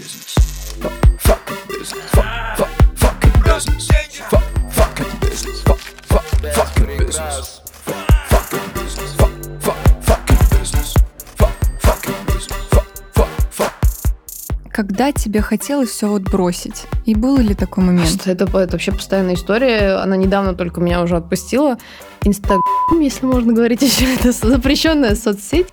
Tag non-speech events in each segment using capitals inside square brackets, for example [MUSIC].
business. Fuck, fucking business. Fuck, Когда тебе хотелось все вот бросить? И был ли такой момент? Это, это вообще постоянная история. Она недавно только меня уже отпустила. Инстаграм, если можно говорить [LAUGHS] еще, это запрещенная соцсеть.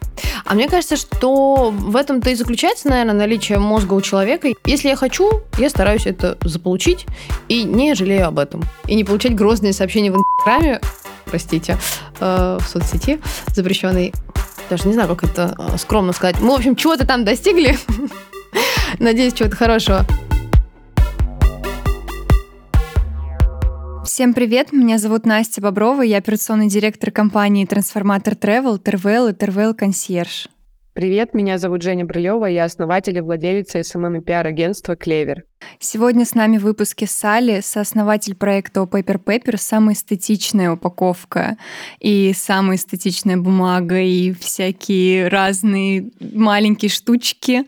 А мне кажется, что в этом-то и заключается, наверное, наличие мозга у человека. Если я хочу, я стараюсь это заполучить и не жалею об этом. И не получать грозные сообщения в Инстаграме, простите, э, в соцсети запрещенной. Даже не знаю, как это э, скромно сказать. Мы, в общем, чего-то там достигли. [LAUGHS] [LAUGHS] Надеюсь, чего-то хорошего. Всем привет, меня зовут Настя Боброва, я операционный директор компании Трансформатор Travel, ТРВЛ и ТРВЛ Консьерж. Привет, меня зовут Женя Брылева, я основатель и владелица SMM и пиар-агентства «Клевер». Сегодня с нами в выпуске Сали, сооснователь проекта Paper Paper, самая эстетичная упаковка и самая эстетичная бумага и всякие разные маленькие штучки.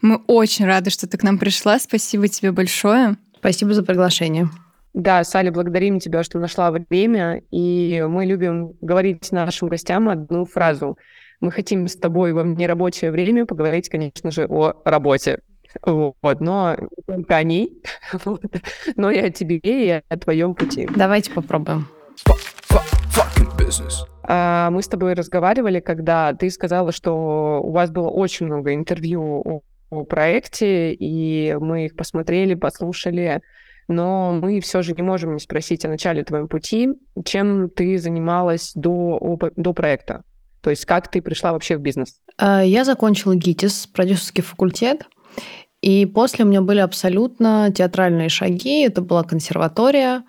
Мы очень рады, что ты к нам пришла. Спасибо тебе большое. Спасибо за приглашение. Да, Сали, благодарим тебя, что нашла время, и мы любим говорить нашим гостям одну фразу. Мы хотим с тобой во нерабочее время поговорить, конечно же, о работе. Вот, но не только о ней, [LAUGHS] вот, но и о тебе, и о твоем пути. Давайте попробуем. А, Мы с тобой разговаривали, когда ты сказала, что у вас было очень много интервью о, о проекте, и мы их посмотрели, послушали, но мы все же не можем не спросить о начале твоего пути, чем ты занималась до, до проекта. То есть как ты пришла вообще в бизнес? А, Я закончила ГИТИС, продюсерский факультет, и после у меня были абсолютно театральные шаги. Это была консерватория,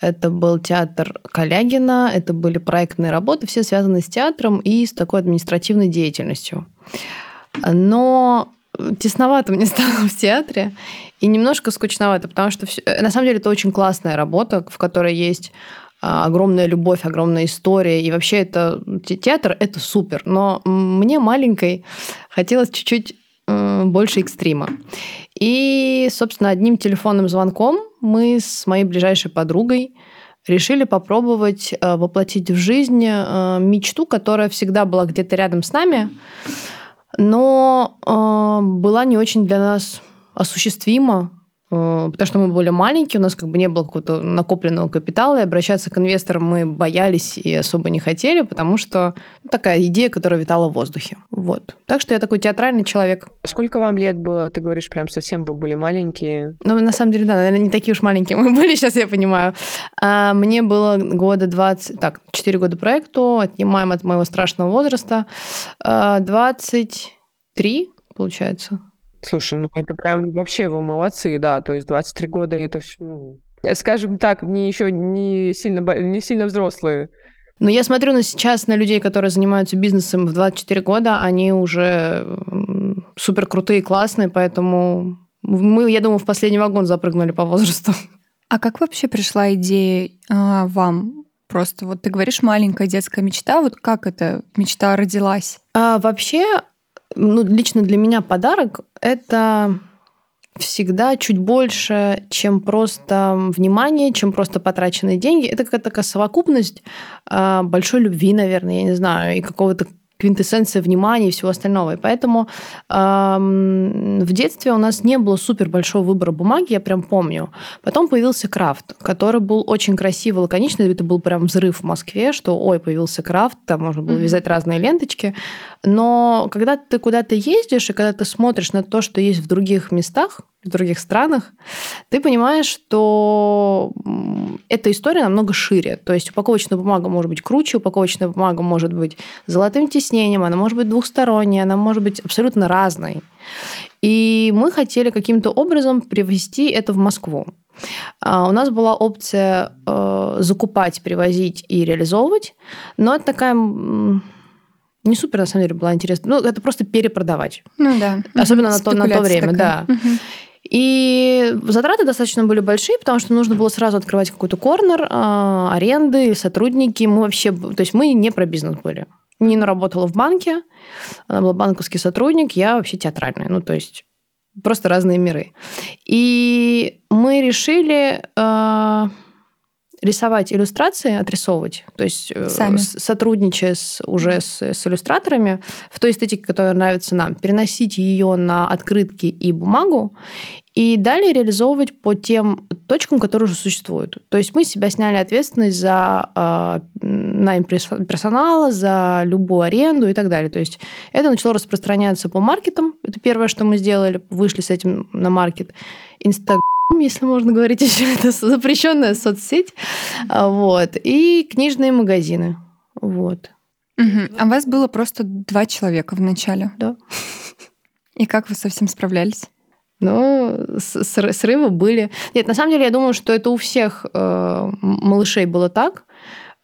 это был театр Калягина, это были проектные работы, все связаны с театром и с такой административной деятельностью. Но тесновато мне [LAUGHS] стало в театре и немножко скучновато, потому что всё- на самом деле это очень классная работа, в которой есть огромная любовь, огромная история. И вообще это те- театр это супер. Но мне маленькой хотелось чуть-чуть больше экстрима. И, собственно, одним телефонным звонком мы с моей ближайшей подругой решили попробовать э, воплотить в жизнь э, мечту, которая всегда была где-то рядом с нами, но э, была не очень для нас осуществима, потому что мы были маленькие, у нас как бы не было какого-то накопленного капитала, и обращаться к инвесторам мы боялись и особо не хотели, потому что ну, такая идея, которая витала в воздухе. Вот. Так что я такой театральный человек. Сколько вам лет было? Ты говоришь, прям совсем вы были маленькие. Ну, на самом деле, да, наверное, не такие уж маленькие мы [LAUGHS] были, сейчас я понимаю. А, мне было года 20, так, 4 года проекту, отнимаем от моего страшного возраста, а, 23, получается. Слушай, ну это прям вообще вы молодцы, да. То есть 23 года это все, ну, скажем так, не еще не сильно, не сильно взрослые. Но я смотрю на сейчас на людей, которые занимаются бизнесом в 24 года, они уже супер крутые, классные, поэтому мы, я думаю, в последний вагон запрыгнули по возрасту. [LAUGHS] А как вообще пришла идея а, вам? Просто вот ты говоришь маленькая детская мечта, вот как эта мечта родилась? А вообще, ну, лично для меня подарок – это всегда чуть больше, чем просто внимание, чем просто потраченные деньги. Это какая-то такая совокупность а, большой любви, наверное, я не знаю, и какого-то квинтэссенция внимания и всего остального. И поэтому ам, в детстве у нас не было супер большого выбора бумаги, я прям помню. Потом появился крафт, который был очень красивый, лаконичный. Это был прям взрыв в Москве, что ой, появился крафт, там можно было Мгм. вязать разные ленточки. Но когда ты куда-то ездишь, и когда ты смотришь на то, что есть в других местах, в других странах, ты понимаешь, что эта история намного шире. То есть упаковочная бумага может быть круче, упаковочная бумага может быть золотым тиснением, она может быть двухсторонней, она может быть абсолютно разной. И мы хотели каким-то образом привести это в Москву. А, У нас была опция э, закупать, привозить и реализовывать, но это такая не супер, на самом деле, была интересна. Ну, это просто перепродавать. Ну да. Особенно на то- на то время, такая. да. Мгм. И затраты достаточно были большие, потому что нужно было сразу открывать какой-то корнер, а, аренды, сотрудники. Мы вообще, то есть мы не про бизнес были. Нина работала в банке, она была банковский сотрудник, я вообще театральная. Ну, то есть просто разные миры. И мы решили э, рисовать иллюстрации, отрисовывать, то есть э, Сами. сотрудничая с, уже с, с иллюстраторами в той эстетике, которая нравится нам, переносить ее на открытки и бумагу, и далее реализовывать по тем точкам, которые уже существуют. То есть мы себя сняли ответственность за э, найм перс- персонала, за любую аренду и так далее. То есть это начало распространяться по маркетам. Это первое, что мы сделали. Вышли с этим на маркет. Инстаграм, если можно говорить [LAUGHS] еще, это запрещенная соцсеть. А, Вот. И книжные магазины. Вот. Мгм. А вас было просто два человека в начале? Да. [LAUGHS] И как вы со всем справлялись? Но сры- срывы были. Нет, на самом деле, я думаю, что это у всех э, малышей было так.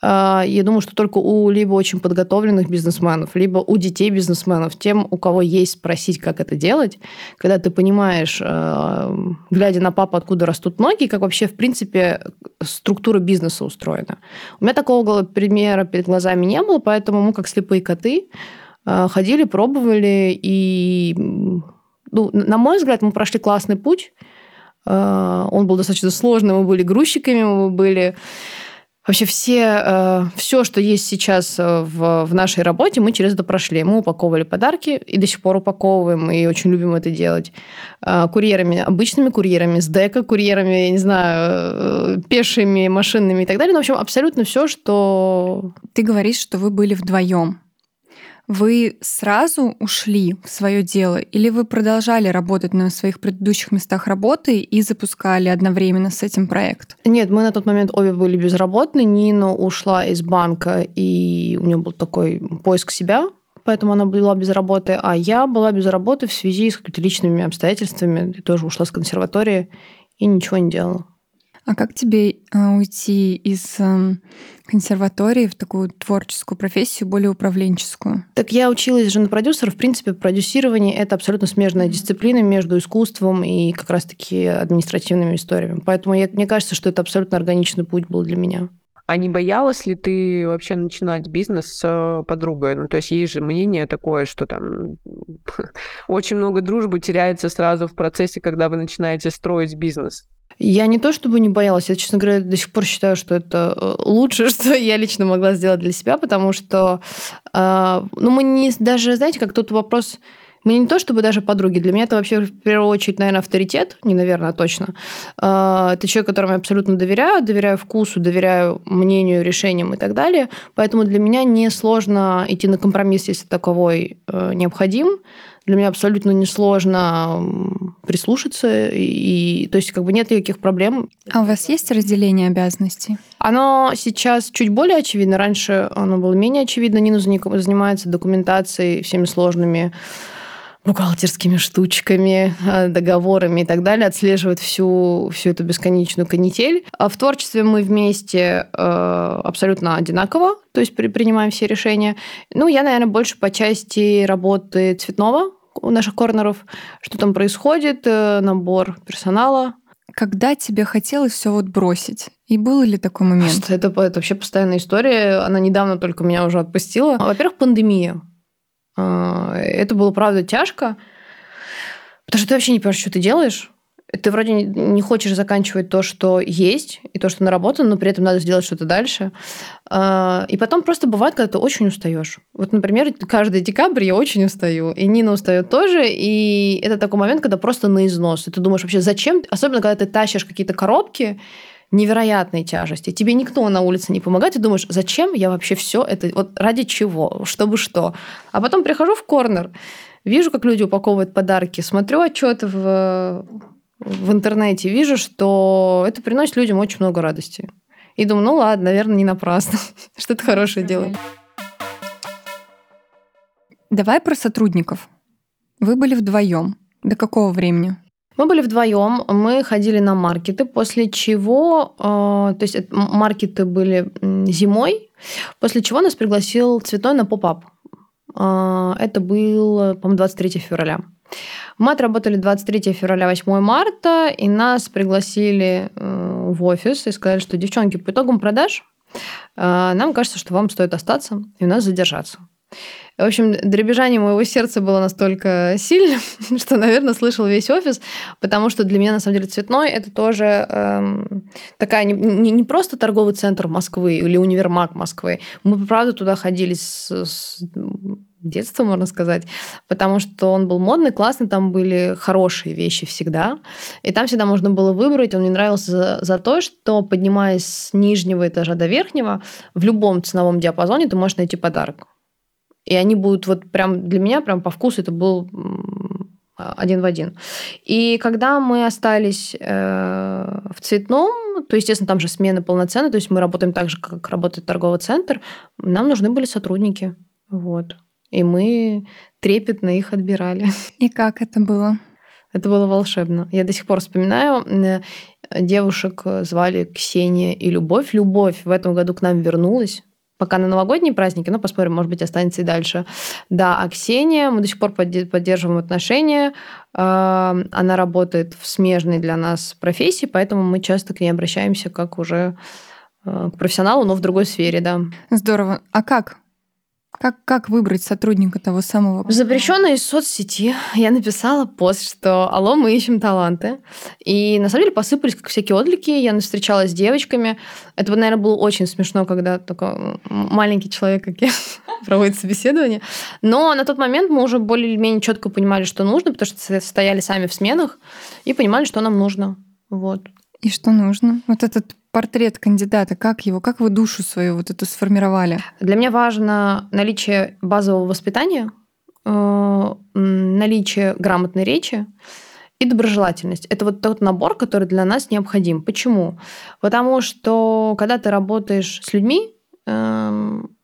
Э, Я думаю, что только у либо очень подготовленных бизнесменов, либо у детей бизнесменов, тем, у кого есть спросить, как это делать, когда ты понимаешь, э, глядя на папу, откуда растут ноги, как вообще, в принципе, структура бизнеса устроена. У меня такого примера перед глазами не было, поэтому мы, как слепые коты, э, ходили, пробовали, и ну, на мой взгляд, мы прошли классный путь. Он был достаточно сложный. Мы были грузчиками, мы были Вообще все, все, что есть сейчас э, в, в нашей работе, мы через это прошли. Мы упаковывали подарки и до сих пор упаковываем, и очень любим это делать. Э, Курьерами, обычными курьерами, с дека курьерами, я не знаю, э, пешими, машинными и так далее. Ну, в общем, абсолютно все, что... Ты говоришь, что вы были вдвоем. Вы сразу ушли в свое дело или вы продолжали работать на своих предыдущих местах работы и запускали одновременно с этим проект? Нет, мы на тот момент обе были безработны. Нина ушла из банка, и у нее был такой поиск себя, поэтому она была без работы, а я была без работы в связи с какими-то личными обстоятельствами. Я тоже ушла с консерватории и ничего не делала. А как тебе э, уйти из э, консерватории в такую творческую профессию, более управленческую? Так я училась же на продюсера. В принципе, продюсирование – это абсолютно смежная дисциплина между искусством и как раз-таки административными историями. Поэтому я, мне кажется, что это абсолютно органичный путь был для меня. А не боялась ли ты вообще начинать бизнес с э, подругой? Ну, то есть есть же мнение такое, что там [LAUGHS] очень много дружбы теряется сразу в процессе, когда вы начинаете строить бизнес. Я не то чтобы не боялась, я, честно говоря, до сих пор считаю, что это э, лучшее, [LAUGHS] что я лично могла сделать для себя, потому что, э, ну, мы не даже, знаете, как тут вопрос, мы не то чтобы даже подруги, для меня это вообще в первую очередь, наверное, авторитет, не наверное, а точно. Э, Это человек, которому я абсолютно доверяю, доверяю вкусу, доверяю мнению, решениям и так далее, поэтому для меня не сложно идти на компромисс, если таковой необходим. Для меня абсолютно несложно прислушаться, и, то есть как бы нет никаких проблем. А у вас есть разделение обязанностей? Оно сейчас чуть более очевидно. Раньше оно было менее очевидно. Нина занимается документацией, всеми сложными бухгалтерскими штучками, э, договорами и так далее, отслеживает всю, всю эту бесконечную канитель. А в творчестве мы вместе э, абсолютно одинаково, то есть при- принимаем все решения. Ну, я, наверное, больше по части работы цветного у наших корнеров, что там происходит, э, набор персонала, Когда тебе хотелось все вот бросить? И был ли такой момент? Это, это вообще постоянная история. Она недавно только меня уже отпустила. Во-первых, пандемия. А, Это было, правда, тяжко. Потому что ты вообще не понимаешь, что ты делаешь. Ты вроде не- хочешь заканчивать то, что есть, и то, что наработано, но при этом надо сделать что-то дальше. А, И потом просто бывает, когда ты очень устаешь. Вот, например, каждый декабрь я очень устаю, и Нина устает тоже, и это такой момент, когда просто на износ. И ты думаешь вообще, зачем, особенно когда ты тащишь какие-то коробки, невероятной тяжести. Тебе никто на улице не помогает, и думаешь, зачем я вообще все это, вот ради чего, чтобы что. А потом прихожу в корнер, вижу, как люди упаковывают подарки, смотрю отчеты в, в интернете, вижу, что это приносит людям очень много радости. И думаю, ну ладно, наверное, не напрасно. [LAUGHS] Что-то хорошее делаю. Давай про сотрудников. Вы были вдвоем. До какого времени? Мы были вдвоем, мы ходили на маркеты, после чего, э, то есть маркеты были зимой, после чего нас пригласил Цветной на поп-ап. Э, Это было, по-моему, 23 февраля. Мы отработали 23 февраля, 8 марта, и нас пригласили э, в офис и сказали, что, девчонки, по итогам продаж нам кажется, что вам стоит остаться и у нас задержаться. В общем, дребезжание моего сердца было настолько сильным, [LAUGHS] что, наверное, слышал весь офис, потому что для меня, на самом деле, цветной это тоже эм, такая не, не, не просто торговый центр Москвы или универмаг Москвы. Мы, правда, туда ходили с, с детства, можно сказать, потому что он был модный, классный, там были хорошие вещи всегда, и там всегда можно было выбрать. Он мне нравился за, за то, что, поднимаясь с нижнего этажа до верхнего, в любом ценовом диапазоне ты можешь найти подарок. И они будут вот прям для меня прям по вкусу это был один в один. И когда мы остались э, в цветном, то, естественно, там же смены полноценные, то есть мы работаем так же, как работает торговый центр, нам нужны были сотрудники. Вот. И мы трепетно их отбирали. И как это было? Это было волшебно. Я до сих пор вспоминаю, э, девушек звали Ксения и Любовь. Любовь в этом году к нам вернулась пока на новогодние праздники, но посмотрим, может быть, останется и дальше. Да, а Ксения, мы до сих пор поддерживаем отношения. Она работает в смежной для нас профессии, поэтому мы часто к ней обращаемся как уже э, к профессионалу, но в другой сфере, да. Здорово. А как как, как выбрать сотрудника того самого? В запрещенной соцсети я написала пост, что «Алло, мы ищем таланты». И на самом деле посыпались как всякие отклики. Я встречалась с девочками. Это, наверное, было очень смешно, когда такой маленький человек, как я, [LAUGHS] проводит собеседование. Но на тот момент мы уже более-менее четко понимали, что нужно, потому что стояли сами в сменах и понимали, что нам нужно. Вот. И что нужно? Вот этот портрет кандидата, как его, как вы душу свою вот эту сформировали? Для меня важно наличие базового воспитания, э, наличие грамотной речи и доброжелательность. Это вот тот набор, который для нас необходим. Почему? Потому что когда ты работаешь с людьми, эм,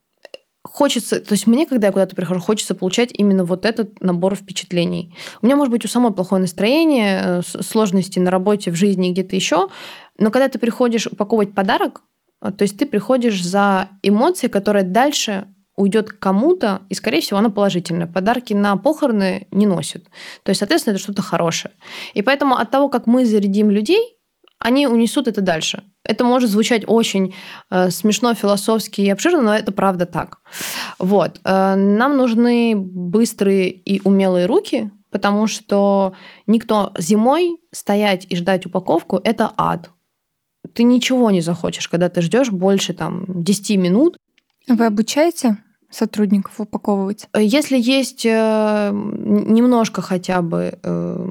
хочется, то есть мне, когда я куда-то прихожу, хочется получать именно вот этот набор впечатлений. У меня может быть у самой плохое настроение, э, сложности на работе, в жизни где-то еще, но когда ты приходишь упаковывать подарок, э, то есть ты приходишь за эмоцией, которая дальше уйдет кому-то, и, скорее всего, она положительная. Подарки на похороны не носят. То есть, соответственно, это что-то хорошее. И поэтому от того, как мы зарядим людей, они унесут это дальше. Это может звучать очень э, смешно, философски и обширно, но это правда так. Вот. Э, нам нужны быстрые и умелые руки, потому что никто зимой стоять и ждать упаковку – это ад. Ты ничего не захочешь, когда ты ждешь больше там, 10 минут. Вы обучаете сотрудников упаковывать? Если есть э, немножко хотя бы э,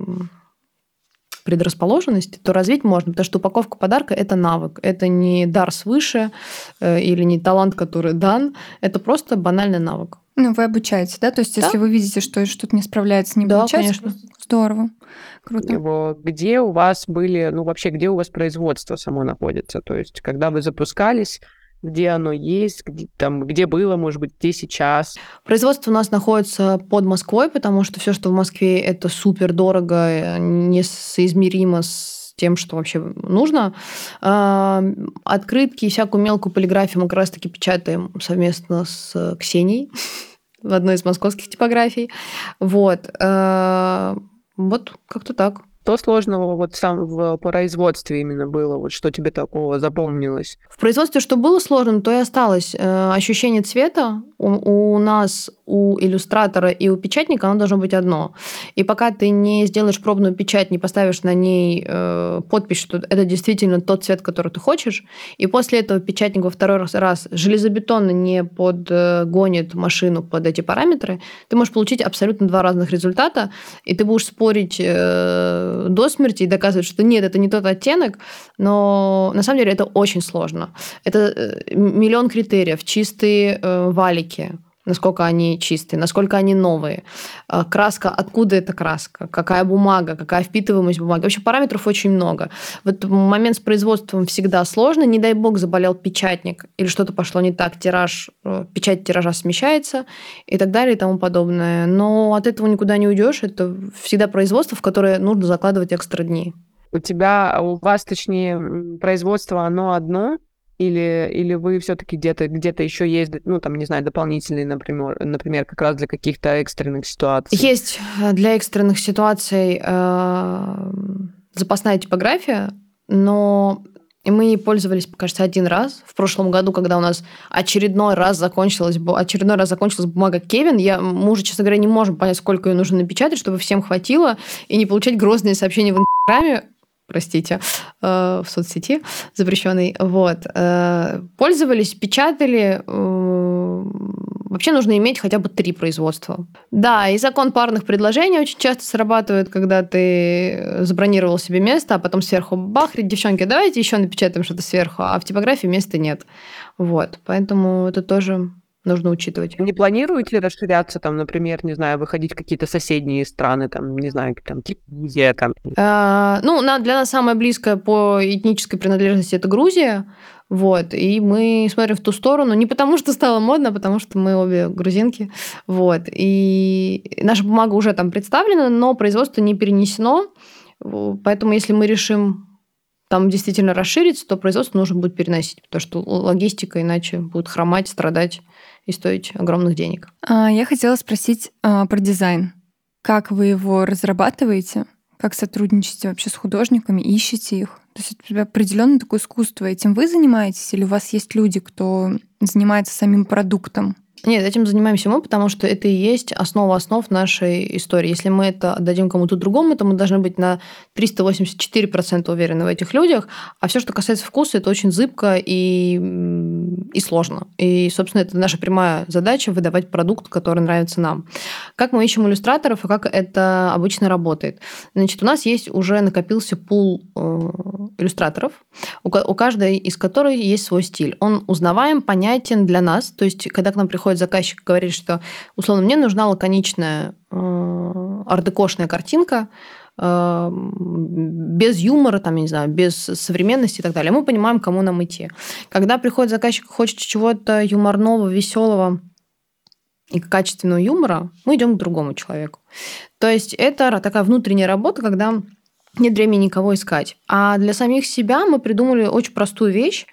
предрасположенности, то развить можно, потому что упаковка подарка – это навык, это не дар свыше э, или не талант, который дан, это просто банальный навык. Ну, вы обучаете, да? То есть, да? если вы видите, что что-то не справляется, не да, получается, конечно. здорово. Круто. Где у вас были, ну, вообще, где у вас производство само находится? То есть, когда вы запускались, где оно есть, где, там, где было, может быть, где сейчас. Производство у нас находится под Москвой, потому что все, что в Москве, это супер дорого, э, несоизмеримо с тем, что вообще нужно. А, открытки и всякую мелкую полиграфию мы как раз-таки печатаем совместно с Ксенией [LAUGHS] в одной из московских типографий. Вот. А, вот как-то так. Что сложного вот сам в производстве именно было? Вот что тебе такого запомнилось? В производстве что было сложным, то и осталось. Э, ощущение цвета у, у нас, у иллюстратора и у печатника, оно должно быть одно. И пока ты не сделаешь пробную печать, не поставишь на ней э, подпись, что это действительно тот цвет, который ты хочешь, и после этого печатник во второй раз, раз железобетонно не подгонит машину под эти параметры, ты можешь получить абсолютно два разных результата, и ты будешь спорить э, до смерти и доказывать, что нет, это не тот оттенок, но на самом деле это очень сложно. Это э, миллион критериев, чистые э, валики, насколько они чистые, насколько они новые, э, краска, откуда эта краска, какая бумага, какая впитываемость бумаги. Вообще параметров очень много. Вот момент с производством всегда сложно. Не дай бог заболел печатник или что-то пошло не так, тираж, печать тиража смещается и так далее и тому подобное. Но от этого никуда не уйдешь. Это всегда производство, в которое нужно закладывать экстра дни. У тебя, у вас, точнее, производство, оно одно, или, или вы все-таки где-то где еще есть, ну, там, не знаю, дополнительные, например, например, как раз для каких-то экстренных ситуаций? Есть э, для экстренных ситуаций э, запасная типография, но мы ей пользовались, кажется, один раз. В прошлом году, когда у нас очередной раз закончилась, очередной раз закончилась бумага Кевин, я, мы уже, честно говоря, не можем понять, сколько ее нужно напечатать, чтобы всем хватило, и не получать грозные сообщения в Инстаграме простите, э, в соцсети запрещенной. Вот. Э, пользовались, печатали. Э, вообще нужно иметь хотя бы три производства. Да, и закон парных предложений очень часто срабатывает, когда ты забронировал себе место, а потом сверху бахрит, девчонки, давайте еще напечатаем что-то сверху, а в типографии места нет. Вот. Поэтому это тоже нужно учитывать. Не планируете расширяться, там, например, не знаю, выходить в какие-то соседние страны, там, не знаю, там, Киргизия, там? А, ну, для нас самое близкое по этнической принадлежности это Грузия, вот, и мы смотрим в ту сторону не потому, что стало модно, а потому что мы обе грузинки, вот, и наша бумага уже там представлена, но производство не перенесено, поэтому если мы решим там действительно расшириться, то производство нужно будет переносить, потому что логистика иначе будет хромать, страдать и стоить огромных денег. А, я хотела спросить а, про дизайн. Как вы его разрабатываете? Как сотрудничаете вообще с художниками? Ищете их? То есть это определенно такое искусство. Этим вы занимаетесь или у вас есть люди, кто занимается самим продуктом? Нет, этим занимаемся мы, потому что это и есть основа основ нашей истории. Если мы это отдадим кому-то другому, то мы должны быть на 384% уверены в этих людях. А все, что касается вкуса, это очень зыбко и, и сложно. И, собственно, это наша прямая задача выдавать продукт, который нравится нам. Как мы ищем иллюстраторов и как это обычно работает? Значит, у нас есть уже накопился пул э, иллюстраторов, у каждой из которых есть свой стиль. Он узнаваем, понятен для нас. То есть, когда к нам приходит приходит заказчик и говорит, что, условно, мне нужна лаконичная э, ардекошная картинка, э, без юмора, там, я не знаю, без современности и так далее. Мы понимаем, кому нам идти. Когда приходит заказчик и хочет чего-то юморного, веселого и качественного юмора, мы идем к другому человеку. То есть это такая внутренняя работа, когда нет времени никого искать. А для самих себя мы придумали очень простую вещь.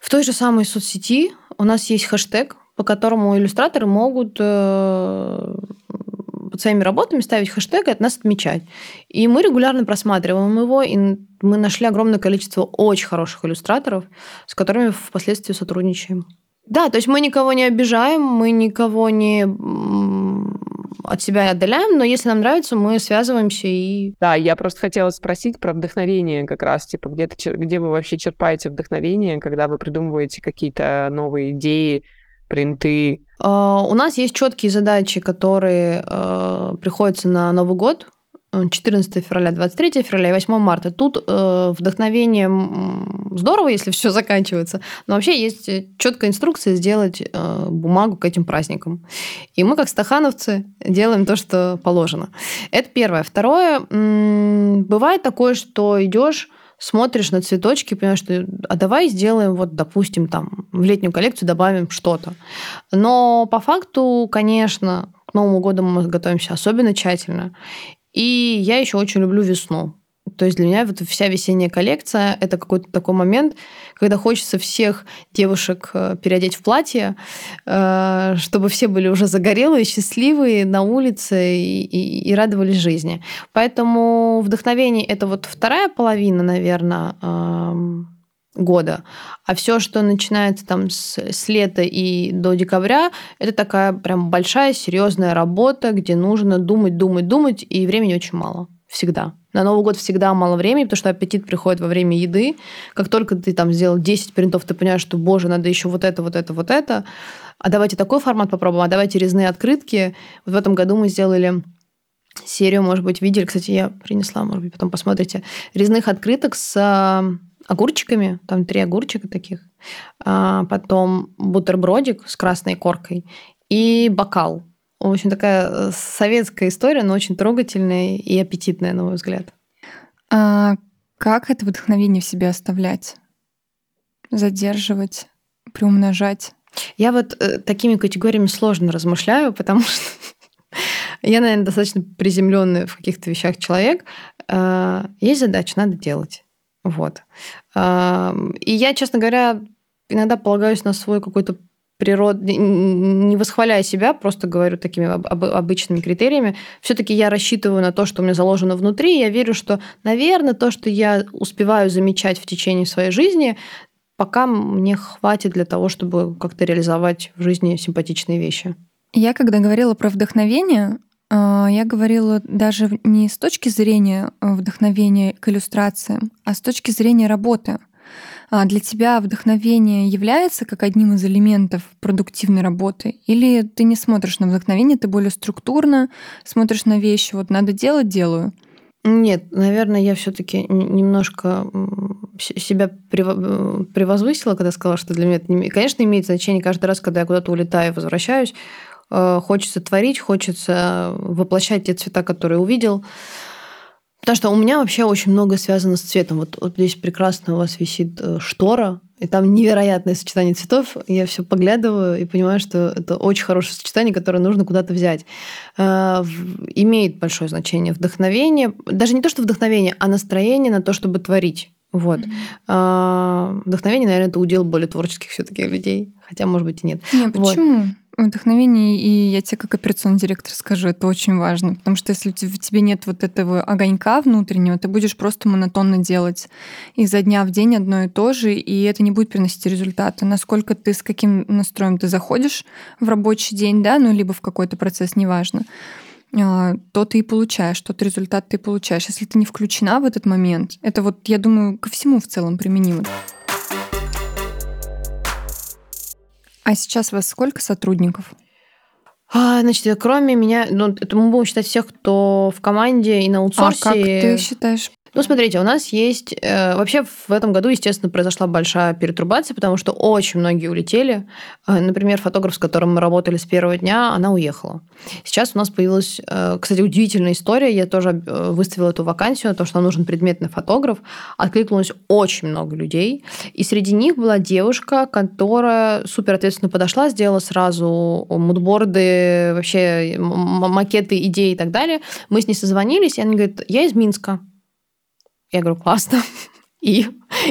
В той же самой соцсети у нас есть хэштег по которому иллюстраторы могут э, под своими работами ставить хэштег и от нас отмечать. И мы регулярно просматриваем его, и мы нашли огромное количество очень хороших иллюстраторов, с которыми впоследствии сотрудничаем. Да, то есть мы никого не обижаем, мы никого не от себя отдаляем, но если нам нравится, мы связываемся и... Да, я просто хотела спросить про вдохновение как раз, типа, где, -то, где вы вообще черпаете вдохновение, когда вы придумываете какие-то новые идеи, принты? А, у нас есть четкие задачи, которые э, приходятся на Новый год. 14 февраля, 23 февраля и 8 марта. Тут э, вдохновение здорово, если все заканчивается, но вообще есть четкая инструкция сделать э, бумагу к этим праздникам. И мы, как стахановцы, делаем то, что положено. Это первое. Второе, бывает такое, что идешь смотришь на цветочки, понимаешь, что а давай сделаем, вот, допустим, там, в летнюю коллекцию добавим что-то. Но по факту, конечно, к Новому году мы готовимся особенно тщательно. И я еще очень люблю весну. То есть для меня вот вся весенняя коллекция – это какой-то такой момент, когда хочется всех девушек э, переодеть в платье, э, чтобы все были уже загорелые, счастливые на улице и, и, и радовались жизни. Поэтому вдохновение – это вот вторая половина, наверное, года. А все, что начинается там с, с лета и до декабря, это такая прям большая серьезная работа, где нужно думать, думать, думать, и времени очень мало. Всегда. На Новый год всегда мало времени, потому что аппетит приходит во время еды. Как только ты там сделал 10 принтов, ты понимаешь, что, боже, надо еще вот это, вот это, вот это. А давайте такой формат попробуем, а давайте резные открытки. Вот в этом году мы сделали серию, может быть, видели, кстати, я принесла, может быть, потом посмотрите, резных открыток с а, огурчиками, там три огурчика таких, а потом бутербродик с красной коркой и бокал в общем, такая э, советская история, но очень трогательная и аппетитная, на мой взгляд. А как это вдохновение в себе оставлять? Задерживать, приумножать? Я вот э, такими категориями сложно размышляю, потому что [LAUGHS] я, наверное, достаточно приземленный в каких-то вещах человек. Э, есть задача, надо делать. Вот. Э, и я, честно говоря, иногда полагаюсь на свой какой-то природ, не восхваляя себя, просто говорю такими обычными критериями, все-таки я рассчитываю на то, что у меня заложено внутри, я верю, что, наверное, то, что я успеваю замечать в течение своей жизни, пока мне хватит для того, чтобы как-то реализовать в жизни симпатичные вещи. Я, когда говорила про вдохновение, а, я говорила даже не с точки зрения вдохновения к иллюстрациям, а с точки зрения работы. А для тебя вдохновение является как одним из элементов продуктивной работы? Или ты не смотришь на вдохновение, ты более структурно смотришь на вещи, вот надо делать, делаю? Нет, наверное, я все-таки немножко себя превозвысила, когда сказала, что для меня это не... Конечно, имеет значение каждый раз, когда я куда-то улетаю и возвращаюсь. Э, хочется творить, хочется воплощать те цвета, которые увидел. Потому что у меня вообще очень много связано с цветом. Вот, вот здесь прекрасно у вас висит э, штора, и там невероятное сочетание цветов. Я все поглядываю и понимаю, что это очень хорошее сочетание, которое нужно куда-то взять. Э, имеет большое значение вдохновение. Даже не то, что вдохновение, а настроение на то, чтобы творить. Вот. Mm-hmm. Вдохновение, наверное, это удел более творческих все-таки людей. Хотя, может быть, и нет. Нет, почему? Вот. Вдохновение, и я тебе как операционный директор скажу, это очень важно, потому что если в тебе нет вот этого огонька внутреннего, ты будешь просто монотонно делать изо дня в день одно и то же, и это не будет приносить результаты. Насколько ты с каким настроем ты заходишь в рабочий день, да, ну либо в какой-то процесс, неважно, а, то ты и получаешь, тот результат ты получаешь. Если ты не включена в этот момент, это вот, я думаю, ко всему в целом применимо. А сейчас у вас сколько сотрудников? А, значит, кроме меня, ну, это мы будем считать всех, кто в команде и на аутсорсе. А как ты считаешь? Ну, смотрите, у нас есть... Э, вообще в этом году, естественно, произошла большая перетрубация, потому что очень многие улетели. Э, например, фотограф, с которым мы работали с первого дня, она уехала. Сейчас у нас появилась, э, кстати, удивительная история. Я тоже э, выставила эту вакансию, то, что нужен предметный фотограф. Откликнулось очень много людей. И среди них была девушка, которая супер ответственно подошла, сделала сразу мудборды, вообще макеты, идеи и так далее. Мы с ней созвонились, и она говорит, я из Минска. Я говорю, классно. [LAUGHS] И,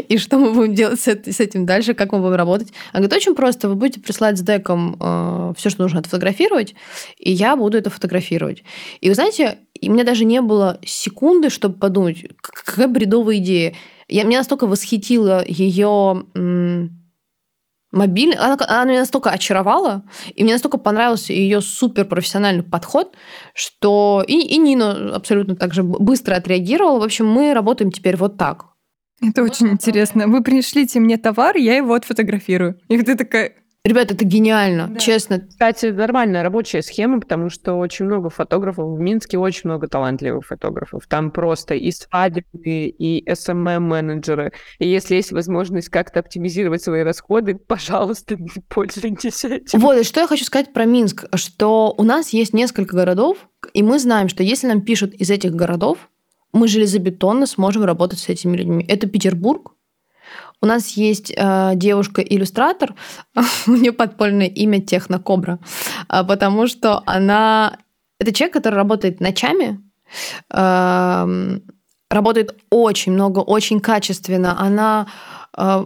и что мы будем делать с, этим дальше, как мы будем работать? Она говорит, очень просто, вы будете присылать с деком э, все, что нужно отфотографировать, и я буду это фотографировать. И вы знаете, у меня даже не было секунды, чтобы подумать, какая бредовая идея. Я, меня настолько восхитила ее мобильный, она, она меня настолько очаровала, и мне настолько понравился ее суперпрофессиональный подход, что и, и Нина абсолютно так же быстро отреагировала. В общем, мы работаем теперь вот так. Это очень интересно. Вы пришлите мне товар, я его отфотографирую. И ты такая, Ребята, это гениально, да. честно. Кстати, нормальная рабочая схема, потому что очень много фотографов. В Минске очень много талантливых фотографов. Там просто и свадебные, и SMM-менеджеры. И если есть возможность как-то оптимизировать свои расходы, пожалуйста, [LAUGHS] пользуйтесь этим. Вот, и что я хочу сказать про Минск, что у нас есть несколько городов, и мы знаем, что если нам пишут из этих городов, мы железобетонно сможем работать с этими людьми. Это Петербург, у нас есть э, девушка-иллюстратор, [LAUGHS] у нее подпольное имя Технокобра, э, потому что она... Это человек, который работает ночами, э, работает очень много, очень качественно. Она... Э,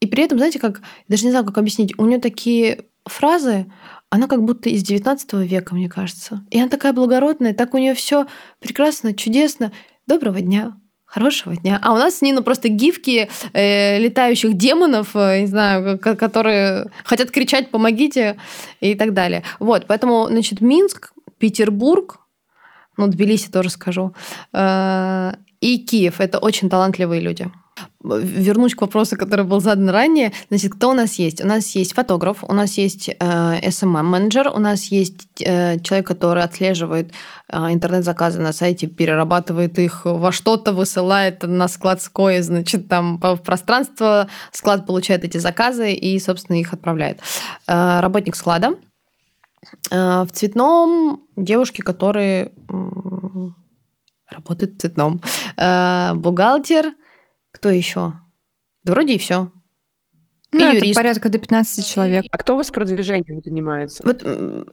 и при этом, знаете, как... Даже не знаю, как объяснить. У нее такие фразы, она как будто из 19 века, мне кажется. И она такая благородная, так у нее все прекрасно, чудесно. Доброго дня, Хорошего дня. А у нас с Нина просто гифки э, летающих демонов, э, не знаю, которые хотят кричать «помогите» и так далее. Вот, поэтому, значит, Минск, Петербург, ну, Тбилиси тоже скажу, э, и Киев – это очень талантливые люди вернусь к вопросу, который был задан ранее. Значит, кто у нас есть? У нас есть фотограф, у нас есть э, SMM-менеджер, у нас есть э, человек, который отслеживает э, интернет-заказы на сайте, перерабатывает их во что-то, высылает на склад Скои, значит, там в пространство, склад получает эти заказы и, собственно, их отправляет. Э, работник склада. Э, в цветном девушки, которые работают в цветном. Э, бухгалтер – кто еще? Да вроде и все. Ну, и это юрист. порядка до 15 человек. А кто у вас продвижением занимается? Вот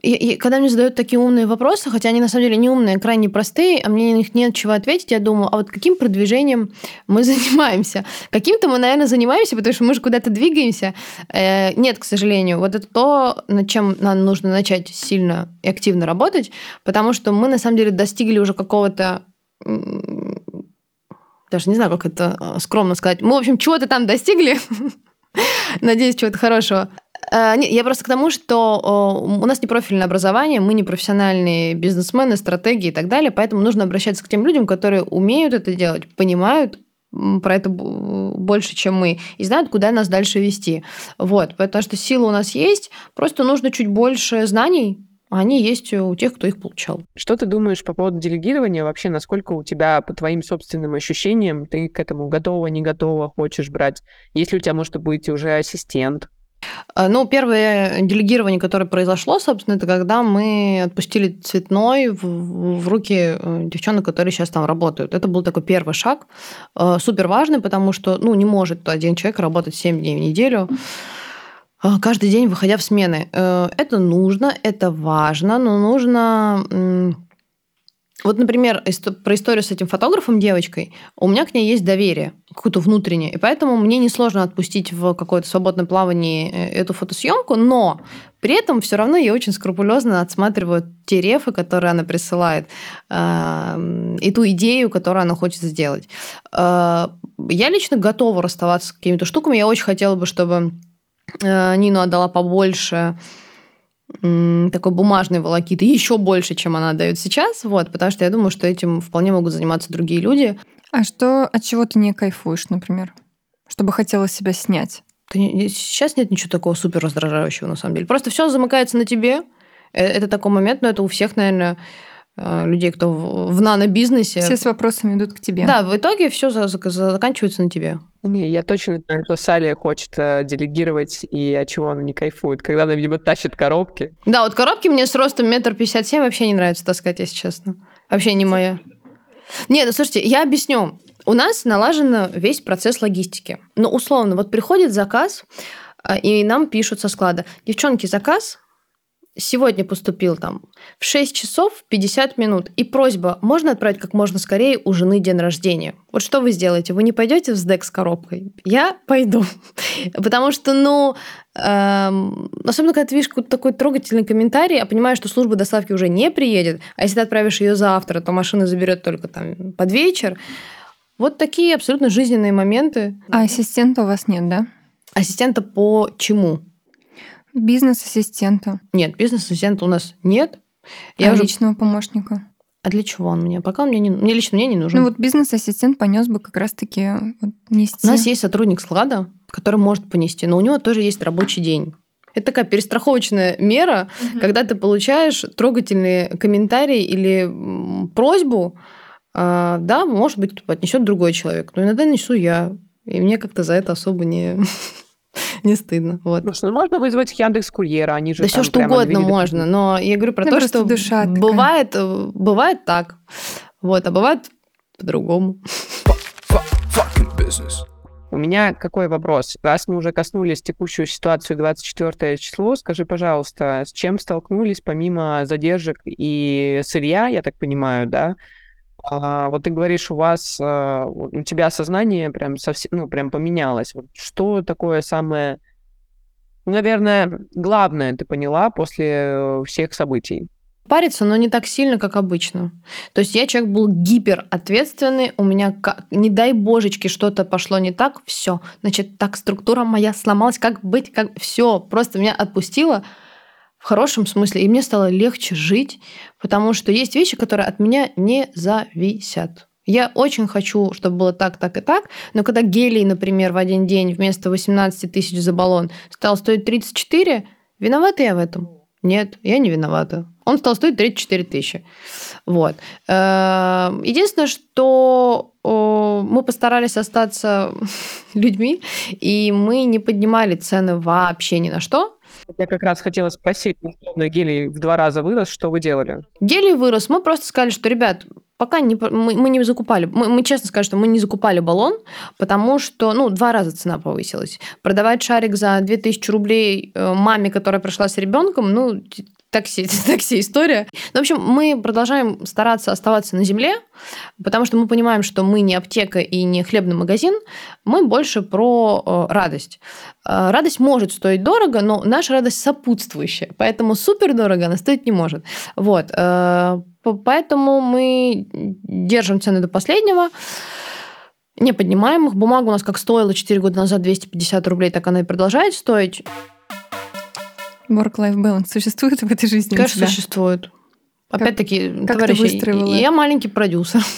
и- и когда мне задают такие умные вопросы, хотя они на самом деле не умные, крайне простые, а мне на них нет чего ответить, я думаю, а вот каким продвижением мы [LAUGHS] занимаемся? Каким-то мы, наверное, занимаемся, потому что мы же куда-то двигаемся. Э, нет, к сожалению. Вот это то, над чем нам нужно начать сильно и активно работать, потому что мы, на самом деле, достигли уже какого-то даже не знаю, как это э, скромно сказать. Мы, в общем, чего-то там достигли. [LAUGHS] Надеюсь, чего-то хорошего. Э, Я просто к тому, что у нас не профильное образование, мы не профессиональные бизнесмены, стратеги и так далее, поэтому нужно обращаться к тем людям, которые умеют это делать, понимают про это больше, чем мы, и знают, куда нас дальше вести. Вот, потому что сила у нас есть, просто нужно чуть больше знаний, а они есть у тех, кто их получал. Что ты думаешь по поводу делегирования? Вообще, насколько у тебя, по твоим собственным ощущениям, ты к этому готова, не готова, хочешь брать? Если у тебя может быть уже ассистент? А, Ну, первое делегирование, которое произошло, собственно, это когда мы отпустили цветной в, в руки э, девчонок, которые сейчас там работают. Это был такой первый шаг, э, супер важный, потому что, ну, не может один человек работать 7 дней в неделю, э, каждый день выходя в смены. Э, Это нужно, это важно, но нужно... Вот, например, про историю с этим фотографом, девочкой, у меня к ней есть доверие, какое-то внутреннее, и поэтому мне несложно отпустить в какое-то свободное плавание э, эту фотосъемку, но при этом все равно я очень скрупулезно отсматриваю те рефы, которые она присылает, э, и ту идею, которую она хочет сделать. Я лично готова расставаться с какими-то штуками. Я очень хотела бы, чтобы э, Нину отдала побольше такой бумажной волокиты, еще больше, чем она дает сейчас, вот, потому что я думаю, что этим вполне могут заниматься другие люди. А что, от чего ты не кайфуешь, например? Чтобы хотелось себя снять? Сейчас нет ничего такого супер раздражающего, на самом деле. Просто все замыкается на тебе. Э, Это такой момент, но это у всех, наверное, людей, кто в в нано-бизнесе. Все с вопросами идут к тебе. Да, в итоге все заканчивается на тебе. Не, я точно знаю, что Салли хочет э, делегировать, и от чего она не кайфует. Когда она, видимо, тащит коробки. Да, вот коробки мне с ростом метр пятьдесят семь вообще не нравится таскать, если честно. Вообще не моя. Не, ну слушайте, я объясню. У нас налажен весь процесс логистики. Но условно, вот приходит заказ, а, и нам пишут со склада, девчонки, заказ сегодня поступил там в 6 часов 50 минут. И просьба, можно отправить как можно скорее у жены день рождения? Вот что вы сделаете? Вы не пойдете в СДЭК с коробкой? Я пойду. [LAUGHS] Потому что, ну, эм, особенно когда ты видишь какой-то такой трогательный комментарий, а понимаешь, что служба доставки уже не приедет, а если ты отправишь ее завтра, то машина заберет только там под вечер. Вот такие абсолютно жизненные моменты. А ассистента у вас нет, да? Ассистента по чему? Бизнес-ассистента. Нет, бизнес-ассистента у нас нет. Я Я уже... личного помощника. А для чего он мне? Пока он мне не... Мне лично мне не нужен. Ну вот бизнес-ассистент понес бы как раз-таки вот нести. У нас есть сотрудник склада, который может понести, но у него тоже есть рабочий день. Это такая перестраховочная мера, Мгм. когда ты получаешь трогательные комментарии или просьбу, а, да, может быть, отнесет другой человек, но иногда несу я, и мне как-то за это особо не, [LAUGHS] [LAUGHS] не стыдно. Вот. Просто ну, можно вызвать Яндекс Курьера, они же Да все что угодно двигают. можно, но я говорю про Ну, то, что душа такая. бывает, э, бывает так, вот, а бывает по-другому. У меня какой вопрос? Раз мы уже коснулись текущую ситуацию 24 число, скажи, пожалуйста, с чем столкнулись помимо задержек и сырья, я так понимаю, да? А, вот ты говоришь, у вас, а, у тебя сознание прям совсем, ну, прям поменялось. Вот что такое самое, ну, наверное, главное ты поняла после э, всех событий? париться, но не так сильно, как обычно. То есть я человек был гиперответственный, у меня, как, не дай божечки, что-то пошло не так, все. Значит, так структура моя сломалась, как быть, как все, просто меня отпустило в хорошем смысле, и мне стало легче жить, потому что есть вещи, которые от меня не зависят. Я очень хочу, чтобы было так, так и так, но когда гелий, например, в один день вместо 18 тысяч за баллон стал стоить 34, виновата я в этом? Нет, я не виновата. Он стал стоить 34 тысячи. Вот. Э, Единственное, что о, мы постарались остаться [LAUGHS] людьми, и мы не поднимали цены вообще ни на что. Я как раз хотела спросить, условно, гелий в два раза вырос, что вы делали? Гелий вырос. Мы просто сказали, что, ребят, пока не, мы, мы не закупали, мы, мы честно скажем, что мы не закупали баллон, потому что, ну, два раза цена повысилась. Продавать шарик за 2000 рублей э, маме, которая пришла с ребенком, ну, такси, [LAUGHS] такси история. Ну, в общем, мы продолжаем стараться оставаться на земле, потому что мы понимаем, что мы не аптека и не хлебный магазин, мы больше про э, радость. Э, радость может стоить дорого, но наша радость сопутствующая, поэтому супер дорого она стоить не может. Вот, э, поэтому мы держим цены до последнего. Не поднимаем их. Бумага у нас как стоила 4 года назад 250 рублей, так она и продолжает стоить. Work-life balance существует в этой жизни? Конечно, существует. Опять-таки, товарищи, я маленький продюсер. [LAUGHS]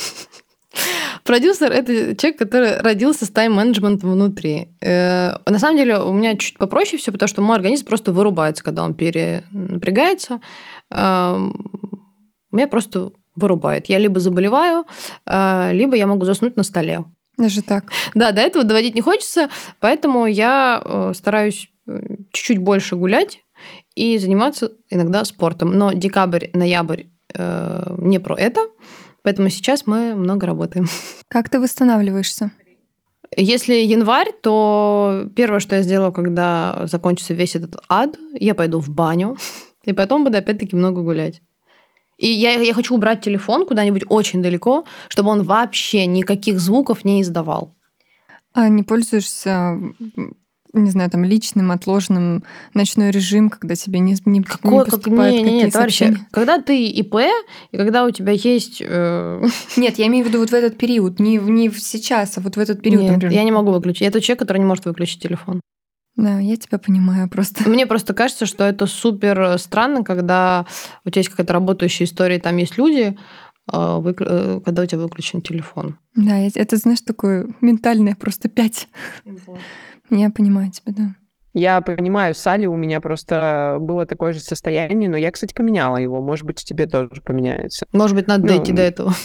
Продюсер – это человек, который родился с тайм-менеджментом внутри. Э, на самом деле у меня чуть попроще все, потому что мой организм просто вырубается, когда он перенапрягается. Эм, меня просто вырубает. Я либо заболеваю, э, либо я могу заснуть на столе. Даже так. Да, до этого доводить не хочется, поэтому я э, стараюсь чуть-чуть больше гулять, и заниматься иногда спортом. Но декабрь, ноябрь э, не про это, поэтому сейчас мы много работаем. [LAUGHS] Как ты восстанавливаешься? Если январь, то первое, что я сделаю, когда закончится весь этот ад, я пойду в баню, [LAUGHS] и потом буду опять-таки много гулять. И я, я хочу убрать телефон куда-нибудь очень далеко, чтобы он вообще никаких звуков не издавал. А не пользуешься не знаю, там личным, отложенным ночной режим, когда тебе не, не, Какой, не поступают как, не, не, не, товарищи, когда ты ИП, и когда у тебя есть... Э... [LAUGHS] Нет, я имею в виду вот в этот период, не, не сейчас, а вот в этот период, Нет, например. я не могу выключить. Я тот человек, который не может выключить телефон. Да, я тебя понимаю просто. Мне просто кажется, что это супер странно, когда у тебя есть какая-то работающая история, там есть люди, э, э, когда у тебя выключен телефон. Да, это, знаешь, такое ментальное просто пять. Вот. Я понимаю тебя, да. Я понимаю, с Али у меня просто было такое же состояние, но я, кстати, поменяла его. Может быть, тебе тоже поменяется. Может быть, надо ну, дойти до этого. [LAUGHS]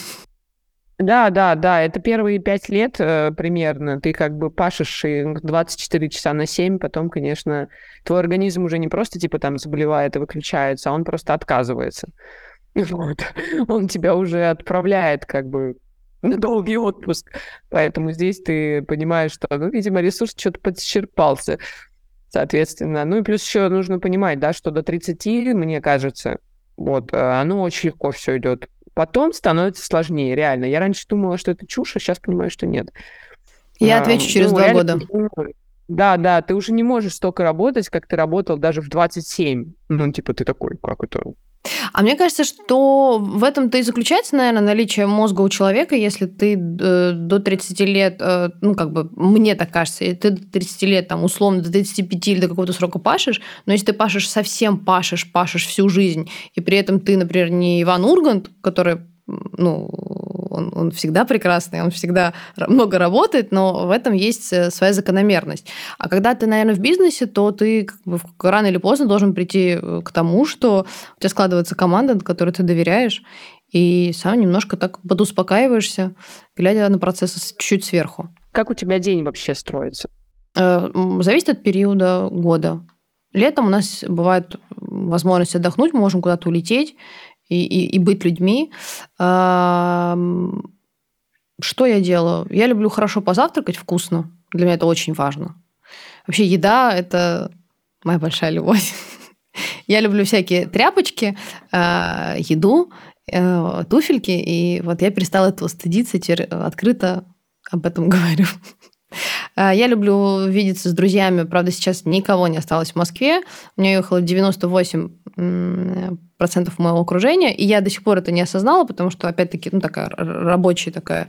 Да, да, да. Это первые пять лет э, примерно. Ты как бы пашешь 24 часа на 7, потом, конечно, твой организм уже не просто типа там заболевает и выключается, а он просто отказывается. [LAUGHS] Вот. Он тебя уже отправляет как бы [LAUGHS] на долгий отпуск. Поэтому здесь ты понимаешь, что, ну, видимо, ресурс что-то подчерпался. Соответственно, ну и плюс еще нужно понимать, да, что до 30, мне кажется, вот, э, оно очень легко все идет. Потом становится сложнее, реально. Я раньше думала, что это чушь, а сейчас понимаю, что нет. Я а, отвечу через ну, два года. Да, да, ты уже не можешь столько работать, как ты работал даже в 27. Ну, типа, ты такой, как это? А мне кажется, что в этом-то и заключается, наверное, наличие мозга у человека, если ты э, до 30 лет, э, ну, как бы, мне так кажется, ты до 30 лет, там, условно, до 35 или до какого-то срока пашешь, но если ты пашешь совсем пашешь, пашешь всю жизнь, и при этом ты, например, не Иван Ургант, который ну, он, он всегда прекрасный, он всегда много работает, но в этом есть э, своя закономерность. А когда ты, наверное, в бизнесе, то ты как бы рано или поздно должен прийти э, к тому, что у тебя складывается команда, которой ты доверяешь, и сам немножко так подуспокаиваешься, глядя на процессы чуть-чуть сверху. Как у тебя день вообще строится? Э, зависит от периода года. Летом у нас бывает возможность отдохнуть, мы можем куда-то улететь и, и, и быть людьми. Что я делаю? Я люблю хорошо позавтракать вкусно. Для меня это очень важно. Вообще еда – это моя большая любовь. [LAUGHS] Я люблю всякие тряпочки, а, еду, э, туфельки, и вот я перестала этого стыдиться, теперь открыто об этом [LAUGHS] говорю. А, я люблю видеться с друзьями. Правда, сейчас никого не осталось в Москве. У меня ехало 98 процентов моего окружения, и я до сих пор это не осознала, потому что, опять-таки, ну, такая рабочая такая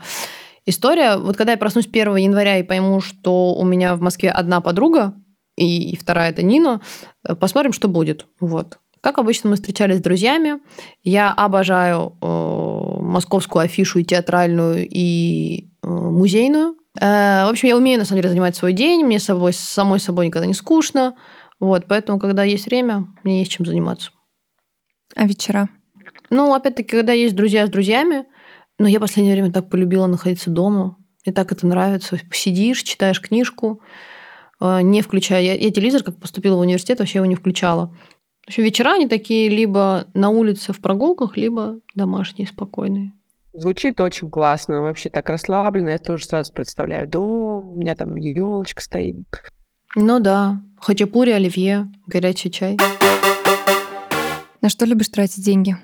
история. Вот когда я проснусь 1 января и пойму, что у меня в Москве одна подруга, и, вторая это Нина, э, посмотрим, что будет. Вот. Как обычно, мы встречались с друзьями. Я обожаю э, московскую афишу и театральную, и э, музейную. Э, в общем, я умею, на самом деле, занимать свой день. Мне собой, самой собой никогда не скучно. Вот, поэтому, когда есть время, мне есть чем заниматься. А вечера? Ну, опять-таки, когда есть друзья с друзьями, но я в последнее время так полюбила находиться дома. Мне так это нравится. Сидишь, читаешь книжку, э, не включая. Я, я телевизор, как поступила в университет, вообще его не включала. В общем, вечера они такие либо на улице в прогулках, либо домашние, спокойные. Звучит очень классно, вообще так расслабленно. Я тоже сразу представляю дом, у меня там елочка стоит. Ну да, хачапури, оливье, горячий чай. На что любишь тратить деньги?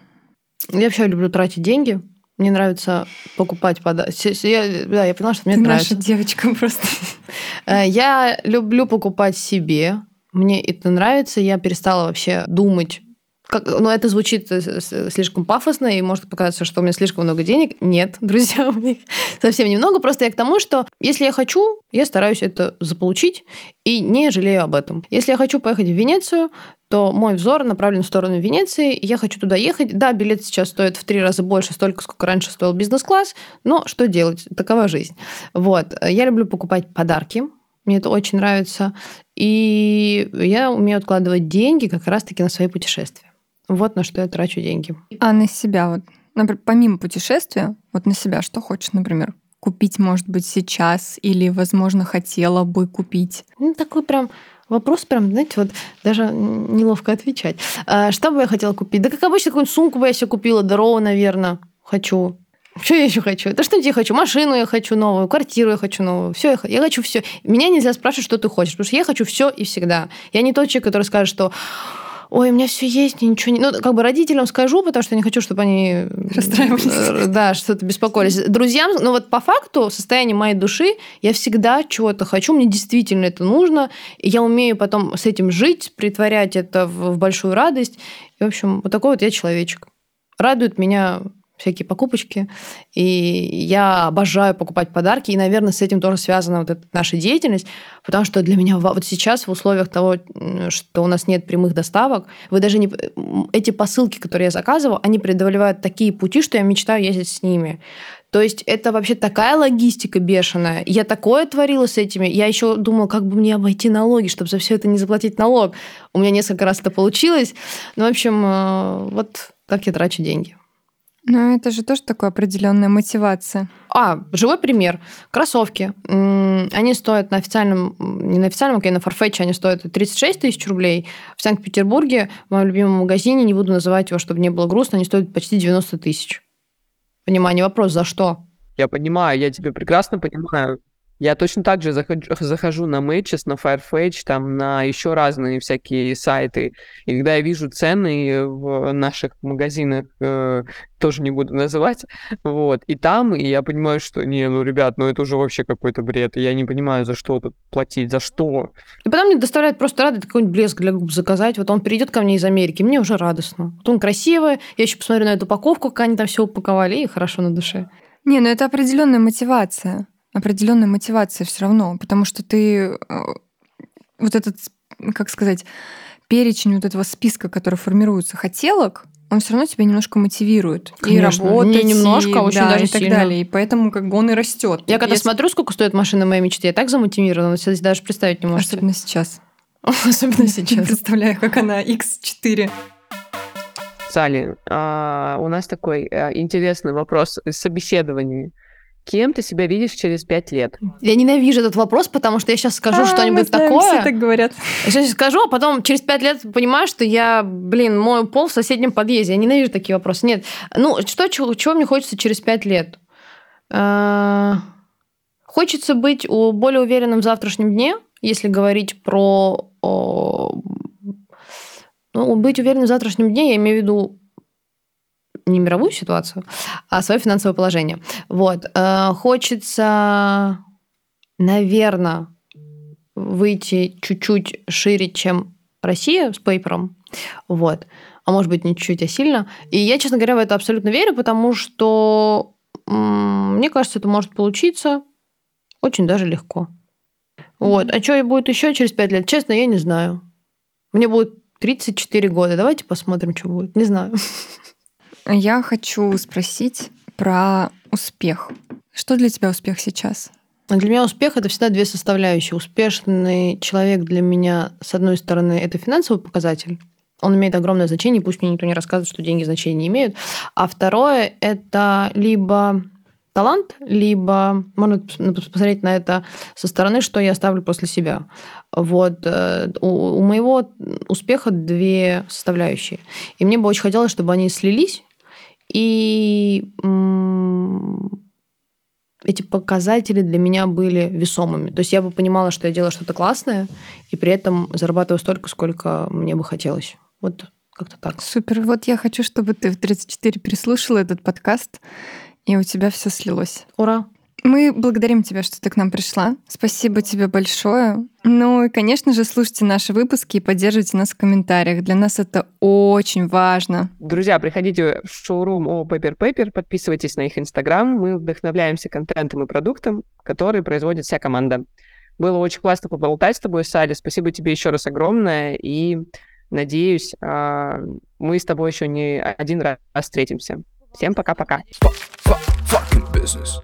Я вообще люблю тратить деньги. Мне нравится покупать подарки. Я, да, я поняла, что мне Ты нравится. наша девочка просто. [LAUGHS] Э, Я люблю покупать себе. Мне это нравится. Я перестала вообще думать. Как, ну, это звучит э, слишком пафосно, и может показаться, что у меня слишком много денег. Нет, [LAUGHS] друзья, у меня совсем немного. Просто я к тому, что если я хочу, я стараюсь это заполучить и не жалею об этом. Если я хочу поехать в Венецию, то мой взор направлен в сторону Венеции, я хочу туда ехать. Да, билет сейчас стоит в три раза больше, столько, сколько раньше стоил бизнес-класс, но что делать? Такова жизнь. Вот. Я люблю покупать подарки, мне это очень нравится. И я умею откладывать деньги как раз-таки на свои путешествия. Вот на что я трачу деньги. А на себя вот, например, помимо путешествия, вот на себя что хочешь, например, купить, может быть, сейчас или, возможно, хотела бы купить? Ну, такой прям вопрос, прям, знаете, вот даже неловко отвечать. А, Что бы я хотела купить? Да, как обычно, какую-нибудь сумку бы я себе купила, здоровую, наверное, хочу. Что я еще хочу? Да что я хочу? Машину я хочу новую, квартиру я хочу новую. Все, я, я хочу все. Меня нельзя спрашивать, что ты хочешь, потому что я хочу все и всегда. Я не тот человек, который скажет, что ой, у меня все есть, ничего не... Ну, как бы родителям скажу, потому что я не хочу, чтобы они... Расстраивались. э, Да, что-то беспокоились. Друзьям, ну вот по факту, состояние моей души, я всегда чего-то хочу, мне действительно это нужно, и я умею потом с этим жить, притворять это в, в большую радость. И, в общем, вот такой вот я человечек. Радуют меня всякие покупочки, и я обожаю покупать подарки, и, наверное, с этим тоже связана вот эта наша деятельность, потому что для меня вот сейчас в условиях того, что у нас нет прямых доставок, вы даже не... Эти посылки, которые я заказываю, они преодолевают такие пути, что я мечтаю ездить с ними. То есть это вообще такая логистика бешеная. Я такое творила с этими. Я еще думала, как бы мне обойти налоги, чтобы за все это не заплатить налог. У меня несколько раз это получилось. Ну, в общем, э, вот так я трачу деньги. Ну, это же тоже такая определенная мотивация. А, живой пример. Кроссовки. Они стоят на официальном, не на официальном, а на Farfetch, они стоят 36 тысяч рублей. В Санкт-Петербурге, в моем любимом магазине, не буду называть его, чтобы не было грустно, они стоят почти 90 тысяч. Внимание, вопрос, за что? Я понимаю, я тебя прекрасно понимаю. Я точно так же захожу, [LAUGHS] захожу на Matches, на Farfetch, там, на еще разные всякие сайты. И когда я вижу цены в наших магазинах, э, тоже не буду называть, вот, и там, и я понимаю, что, не, ну, ребят, ну, это уже вообще какой-то бред. и Я не понимаю, за что тут платить, за что. И потом мне доставляет просто радость какой-нибудь блеск для губ заказать. Вот он придет ко мне из Америки, мне уже радостно. Вот он красивый, я еще посмотрю на эту упаковку, как они там все упаковали, и хорошо на душе. Не, ну это определенная мотивация. Определенная мотивация все равно, потому что ты э, вот этот, как сказать, перечень вот этого списка, который формируется хотелок, он все равно тебя немножко мотивирует. Конечно. И работать, Не немножко, а и, очень да, даже и так сильно. далее. И поэтому как бы он и растет. Я когда смотрю, сколько стоит машина моей мечты, я так замотивирована, себе даже представить не можете. Особенно сейчас. [LAUGHS] Особенно сейчас. представляю, как она X4. Салли, а, у нас такой а, интересный вопрос из собеседования. Кем ты себя видишь через пять лет? Я ненавижу этот вопрос, потому что я сейчас скажу А, мы что-нибудь знаем, такое. Все так говорят. Я сейчас скажу, а потом через пять лет понимаю, что я, блин, мою пол в соседнем подъезде. Я ненавижу такие вопросы. Нет. Ну, что, чего, чего мне хочется через пять лет? А, Хочется быть у- более уверенным в завтрашнем дне, если говорить про... о, Ну, быть уверенным в завтрашнем дне, я имею в виду не мировую ситуацию, а свое финансовое положение. Вот. Э, Хочется, наверное, выйти чуть-чуть шире, чем Россия с пейпером. Вот. А может быть, не чуть-чуть, а сильно. И я, честно говоря, в это абсолютно верю, потому что мне кажется, это может получиться очень даже легко. Вот. А что будет еще через пять лет? Честно, я не знаю. Мне будет 34 года. Давайте посмотрим, что будет. Не знаю. [LAUGHS] Я хочу спросить про успех. Что для тебя успех сейчас? Для меня успех это всегда две составляющие. Успешный человек для меня, с одной стороны, это финансовый показатель. Он имеет огромное значение, пусть мне никто не рассказывает, что деньги значения не имеют. А второе это либо талант, либо можно посмотреть на это со стороны, что я оставлю после себя. Вот. Э, у, у моего успеха две составляющие. И мне бы очень хотелось, чтобы они слились, и эти показатели для меня были весомыми. То есть я бы понимала, что я делаю что-то классное, и при этом зарабатываю столько, сколько мне бы хотелось. Вот как-то так. Супер. Вот я хочу, чтобы ты в 34 переслушала этот подкаст, и у тебя все слилось. Ура! Мы благодарим тебя, что ты к нам пришла. Спасибо тебе большое. Ну и, конечно же, слушайте наши выпуски и поддерживайте нас в комментариях. Для нас это очень важно. Друзья, приходите в шоурум о Paper Paper, подписывайтесь на их инстаграм. Мы вдохновляемся контентом и продуктом, который производит вся команда. Было очень классно поболтать с тобой, Салли. Спасибо тебе еще раз огромное. И надеюсь, а, мы с тобой еще не один раз встретимся. Всем пока-пока. Fucking business.